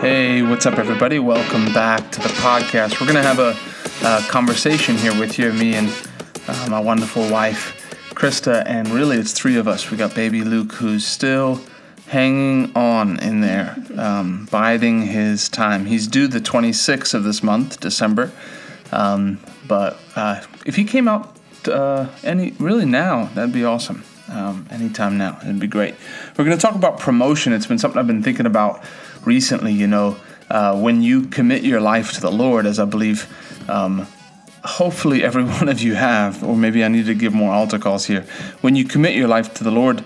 Hey, what's up, everybody? Welcome back to the podcast. We're going to have a, a, conversation here with you, me and uh, my wonderful wife, Krista, and really it's three of us. We got baby Luke, who's still hanging on in there, um, biding his time. He's due the 26th of this month, December. Um, but uh, if he came out uh, any really now, that'd be awesome. Um, anytime now, it'd be great. We're going to talk about promotion. It's been something I've been thinking about recently. You know, uh, when you commit your life to the Lord, as I believe. Um, hopefully, every one of you have, or maybe I need to give more altar calls here. When you commit your life to the Lord,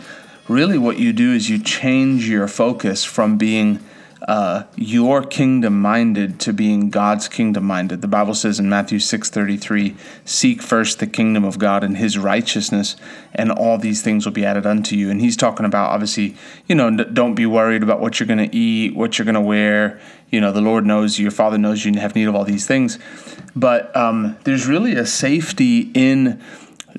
really what you do is you change your focus from being uh, your kingdom minded to being God's kingdom minded. The Bible says in Matthew 6:33, "Seek first the kingdom of God and his righteousness, and all these things will be added unto you." And he's talking about obviously, you know, don't be worried about what you're going to eat, what you're going to wear. You know, the Lord knows you, your Father knows you have need of all these things. But um, there's really a safety in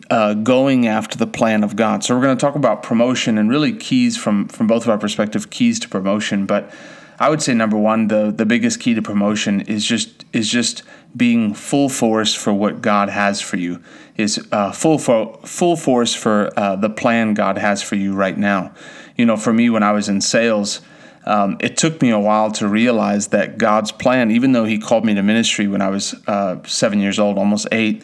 uh, going after the plan of God. So we're going to talk about promotion and really keys from from both of our perspective, keys to promotion. But I would say number one, the the biggest key to promotion is just is just being full force for what God has for you. Is uh, full for, full force for uh, the plan God has for you right now. You know, for me, when I was in sales. Um, it took me a while to realize that God's plan, even though He called me to ministry when I was uh, seven years old, almost eight,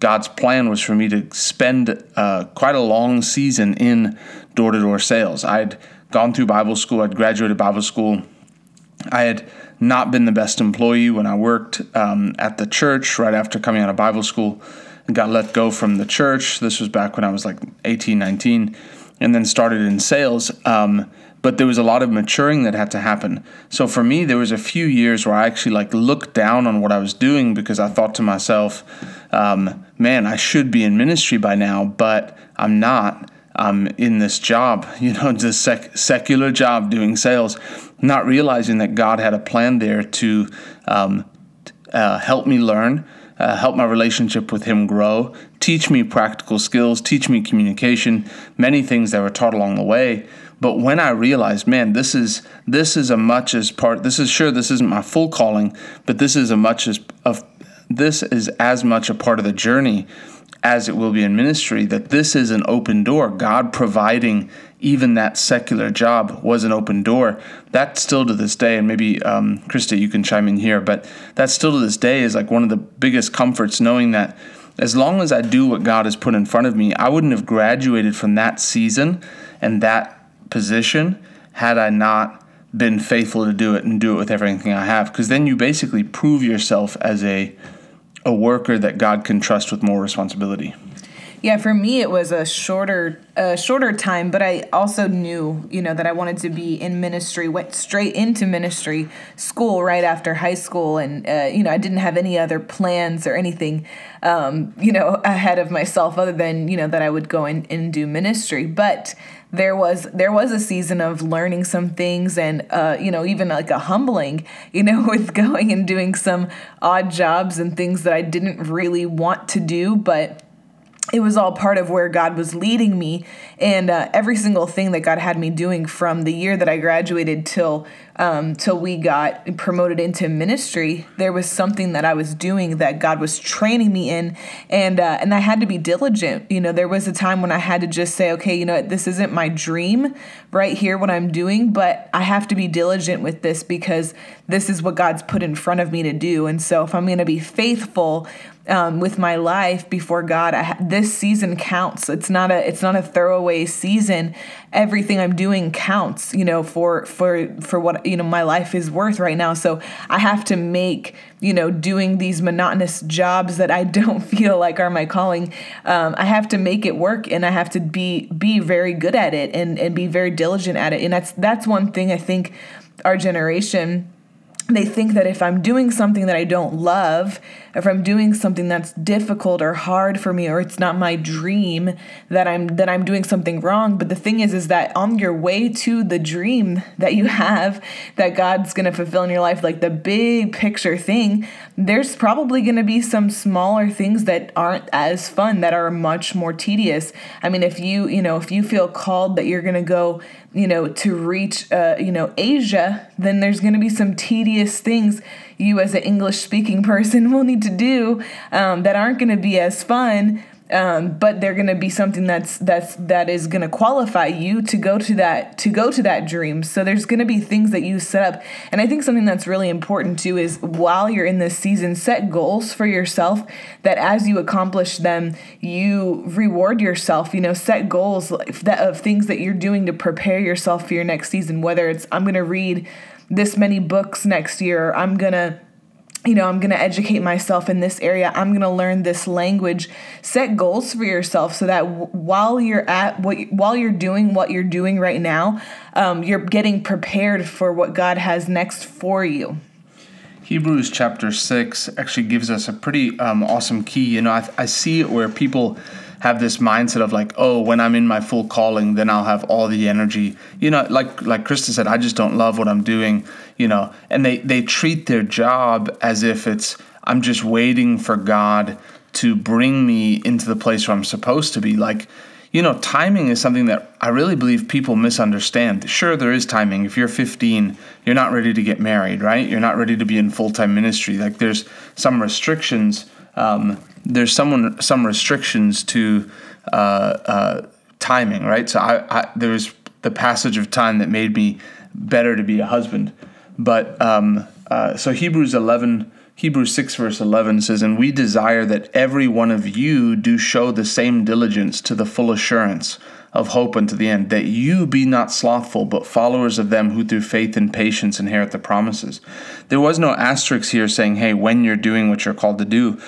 God's plan was for me to spend uh, quite a long season in door to door sales. I'd gone through Bible school, I'd graduated Bible school. I had not been the best employee when I worked um, at the church right after coming out of Bible school and got let go from the church. This was back when I was like 18, 19, and then started in sales. Um, but there was a lot of maturing that had to happen. So for me, there was a few years where I actually like looked down on what I was doing because I thought to myself, um, "Man, I should be in ministry by now, but I'm not." I'm in this job, you know, this sec- secular job doing sales, not realizing that God had a plan there to um, uh, help me learn, uh, help my relationship with Him grow, teach me practical skills, teach me communication, many things that were taught along the way. But when I realized, man, this is this is a much as part. This is sure this isn't my full calling, but this is a much as of this is as much a part of the journey as it will be in ministry. That this is an open door. God providing even that secular job was an open door. That still to this day, and maybe um, Krista, you can chime in here, but that still to this day is like one of the biggest comforts, knowing that as long as I do what God has put in front of me, I wouldn't have graduated from that season and that position had I not been faithful to do it and do it with everything I have. Because then you basically prove yourself as a a worker that God can trust with more responsibility. Yeah, for me it was a shorter a shorter time, but I also knew, you know, that I wanted to be in ministry. Went straight into ministry school right after high school, and uh, you know, I didn't have any other plans or anything, um, you know, ahead of myself other than you know that I would go in and do ministry. But there was there was a season of learning some things and uh, you know even like a humbling you know with going and doing some odd jobs and things that I didn't really want to do but it was all part of where God was leading me. And uh, every single thing that God had me doing from the year that I graduated till um, till we got promoted into ministry, there was something that I was doing that God was training me in, and uh, and I had to be diligent. You know, there was a time when I had to just say, okay, you know, this isn't my dream right here, what I'm doing, but I have to be diligent with this because this is what God's put in front of me to do. And so, if I'm going to be faithful um, with my life before God. I, this season counts. It's not a it's not a throwaway season. Everything I'm doing counts. You know, for for for what you know my life is worth right now. So I have to make you know doing these monotonous jobs that I don't feel like are my calling. Um, I have to make it work, and I have to be be very good at it and and be very diligent at it. And that's that's one thing I think our generation they think that if I'm doing something that I don't love, if I'm doing something that's difficult or hard for me or it's not my dream that I'm that I'm doing something wrong. But the thing is is that on your way to the dream that you have that God's going to fulfill in your life like the big picture thing, there's probably going to be some smaller things that aren't as fun that are much more tedious. I mean, if you, you know, if you feel called that you're going to go you know, to reach, uh, you know, Asia, then there's going to be some tedious things you as an English speaking person will need to do um, that aren't going to be as fun um, but they're going to be something that's that's that is going to qualify you to go to that to go to that dream. So there's going to be things that you set up. And i think something that's really important too is while you're in this season set goals for yourself that as you accomplish them you reward yourself you know set goals of things that you're doing to prepare yourself for your next season whether it's i'm going to read this many books next year i'm going to you know, I'm going to educate myself in this area. I'm going to learn this language. Set goals for yourself so that w- while you're at what while you're doing what you're doing right now, um, you're getting prepared for what God has next for you. Hebrews chapter six actually gives us a pretty um, awesome key. You know, I, I see it where people have this mindset of like, oh, when I'm in my full calling, then I'll have all the energy. You know, like like Krista said, I just don't love what I'm doing. You know, and they they treat their job as if it's I'm just waiting for God to bring me into the place where I'm supposed to be. Like, you know, timing is something that I really believe people misunderstand. Sure, there is timing. If you're 15, you're not ready to get married, right? You're not ready to be in full time ministry. Like, there's some restrictions um, there's some some restrictions to uh, uh, timing, right? So I, I, there was the passage of time that made me better to be a husband, but um, uh, so Hebrews 11. Hebrews 6 verse 11 says, And we desire that every one of you do show the same diligence to the full assurance of hope unto the end, that you be not slothful, but followers of them who through faith and patience inherit the promises. There was no asterisk here saying, hey, when you're doing what you're called to do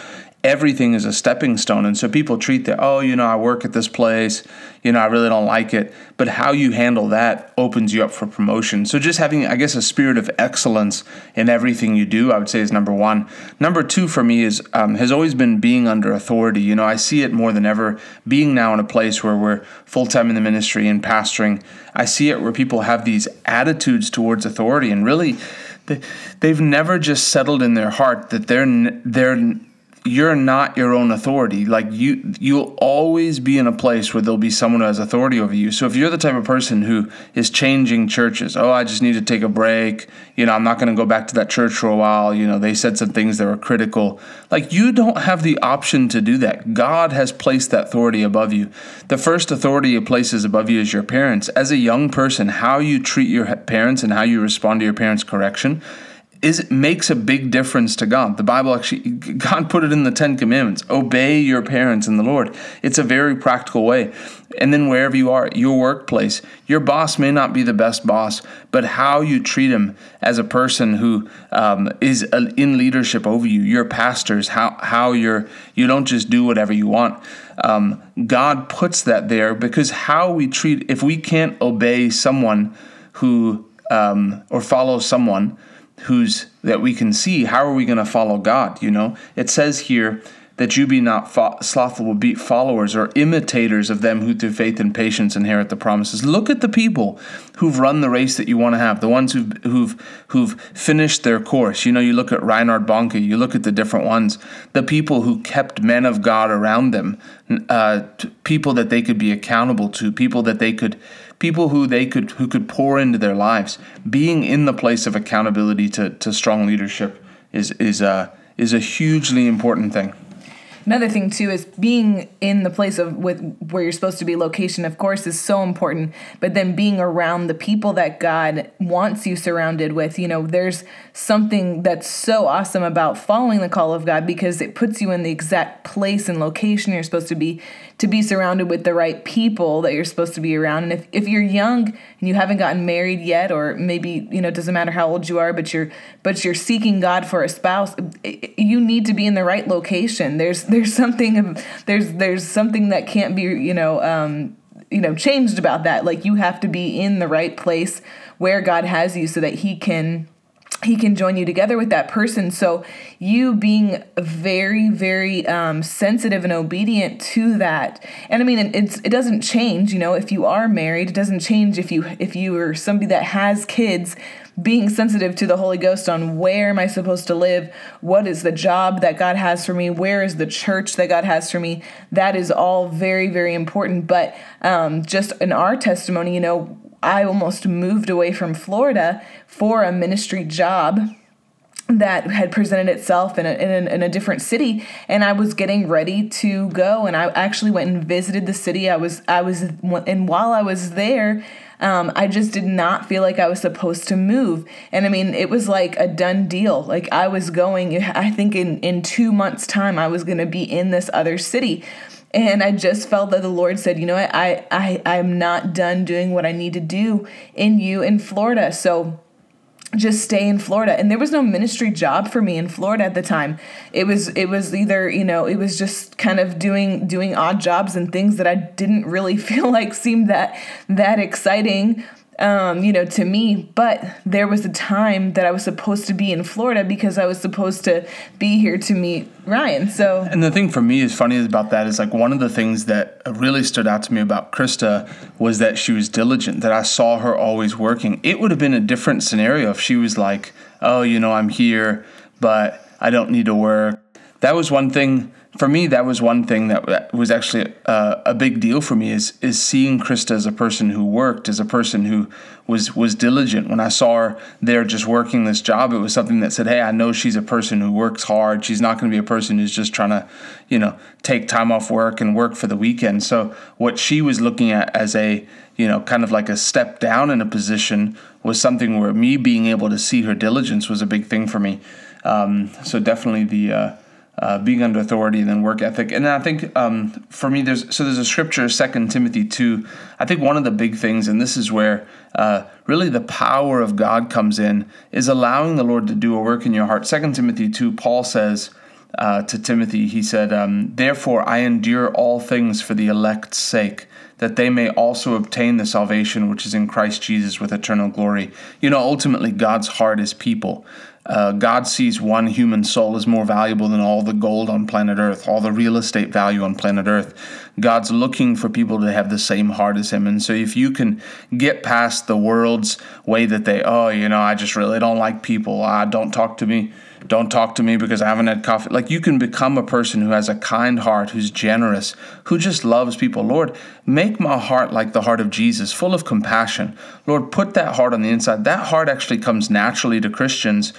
everything is a stepping stone. And so people treat that, oh, you know, I work at this place, you know, I really don't like it. But how you handle that opens you up for promotion. So just having, I guess, a spirit of excellence in everything you do, I would say is number one. Number two for me is um, has always been being under authority. You know, I see it more than ever. Being now in a place where we're full time in the ministry and pastoring, I see it where people have these attitudes towards authority, and really, they've never just settled in their heart that they're they're you're not your own authority. Like you you'll always be in a place where there'll be someone who has authority over you. So if you're the type of person who is changing churches, oh, I just need to take a break, you know, I'm not going to go back to that church for a while, you know, they said some things that were critical. Like you don't have the option to do that. God has placed that authority above you. The first authority he places above you is your parents. As a young person, how you treat your parents and how you respond to your parents' correction is it makes a big difference to God. The Bible actually God put it in the 10 commandments. Obey your parents in the Lord. It's a very practical way. And then wherever you are, your workplace, your boss may not be the best boss, but how you treat him as a person who um, is in leadership over you, your pastors, how how you're you don't just do whatever you want. Um, God puts that there because how we treat if we can't obey someone who um, or follow someone who's that we can see how are we going to follow god you know? It says here that you be not fo- slothful be followers or imitators of them who through faith and patience inherit the promises. Look at the people who've run the race that you want to have the ones who've who've who've finished their course. You know you look at Reinhard Bonnke you look at the different ones the people who kept men of god around them uh, people that they could be accountable to people that they could people who they could who could pour into their lives. Being in the place of accountability to, to strong leadership is is a is a hugely important thing. Another thing too is being in the place of with where you're supposed to be location of course is so important but then being around the people that God wants you surrounded with you know there's something that's so awesome about following the call of God because it puts you in the exact place and location you're supposed to be to be surrounded with the right people that you're supposed to be around. And if, if you're young and you haven't gotten married yet, or maybe, you know, it doesn't matter how old you are, but you're but you're seeking God for a spouse, you need to be in the right location. There's there's something there's there's something that can't be, you know, um, you know, changed about that. Like you have to be in the right place where God has you so that he can he can join you together with that person. So you being very, very um, sensitive and obedient to that. And I mean, it's it doesn't change. You know, if you are married, it doesn't change if you if you are somebody that has kids. Being sensitive to the Holy Ghost on where am I supposed to live? What is the job that God has for me? Where is the church that God has for me? That is all very, very important. But um, just in our testimony, you know, I almost moved away from Florida for a ministry job that had presented itself in a, in a, in a different city and I was getting ready to go and I actually went and visited the city I was I was and while I was there um, I just did not feel like I was supposed to move. And I mean, it was like a done deal. Like I was going, I think in, in two months' time, I was going to be in this other city and i just felt that the lord said you know what? I i i'm not done doing what i need to do in you in florida. So just stay in Florida. And there was no ministry job for me in Florida at the time. It was it was either you know it was just kind of doing doing odd jobs and things that I didn't really feel like seemed that that exciting um, you know, to me. But there was a time that I was supposed to be in Florida because I was supposed to be here to meet Ryan. So, and the thing for me is funny about that is like one of the things that really stood out to me about Krista was that she was diligent. That I saw her always working. It would have been a different scenario if she was like, "Oh, you know, I'm here, but I don't need to work." That was one thing for me, that was one thing that was actually a, a, big deal for me is is seeing Krista as a person who worked, as a person who was was diligent. When I saw her there just working this job, it was something that said, "Hey, I know she's a person who works hard. She's not going to be a person who's just trying to, you know, take time off work and work for the weekend." So what she was looking at as a you know, kind of like a step down in a position was something where me being able to see her diligence was a big thing for me. Um, so definitely the uh, uh, being under authority and then work ethic. And I think um, for me, there's so there's a scripture, Second Timothy two. I think one of the big things, and this is where uh, really the power of God comes in, is allowing the Lord to do a work in your heart. Second Timothy two, Paul says. Uh, to Timothy, he said, um, Therefore I endure all things for the elect's sake, that they may also obtain the salvation which is in Christ Jesus with eternal glory. You know, ultimately, God's heart is people. Uh, God sees one human soul as more valuable than all the gold on planet Earth, all the real estate value on planet Earth. God's looking for people to have the same heart as Him. And so, if you can get past the world's way that they, oh, you know, I just really don't like people, ah, don't talk to me don't talk to me because I haven't had coffee. Like you can become a person who has a kind heart, who's generous, who just loves people. Lord, make my heart like the heart of Jesus, full of compassion. Lord, put that heart on the inside. That heart actually comes naturally to Christians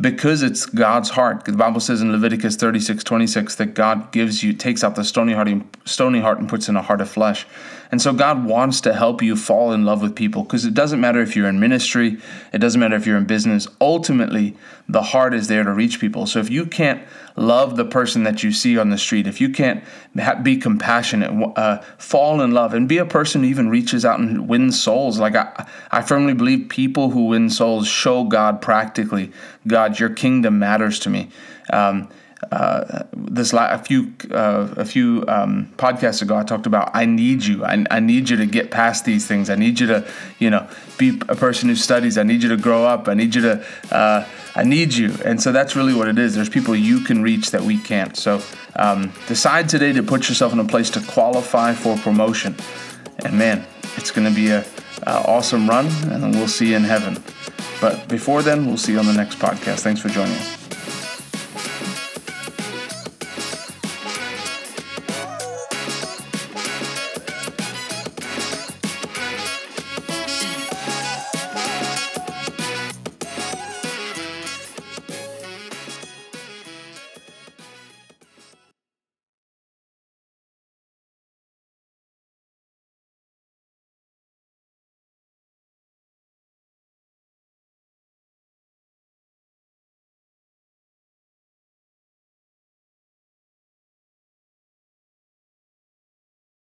because it's God's heart. The Bible says in Leviticus 36, 26 that God gives you, takes out the stony heart, stony heart and puts in a heart of flesh. And so God wants to help you fall in love with people because it doesn't matter if you're in ministry, it doesn't matter if you're in business. Ultimately, the heart is there to reach people. So if you can't love the person that you see on the street, if you can't be compassionate, uh, fall in love, and be a person who even reaches out and wins souls, like I, I firmly believe people who win souls show God practically, God, your kingdom matters to me. Um, uh, this la- a few uh, a few um, podcasts ago, I talked about I need you. I, I need you to get past these things. I need you to you know be a person who studies. I need you to grow up. I need you to uh, I need you. And so that's really what it is. There's people you can reach that we can't. So um, decide today to put yourself in a place to qualify for promotion. And man, it's going to be a, a awesome run, and we'll see you in heaven. But before then, we'll see you on the next podcast. Thanks for joining us.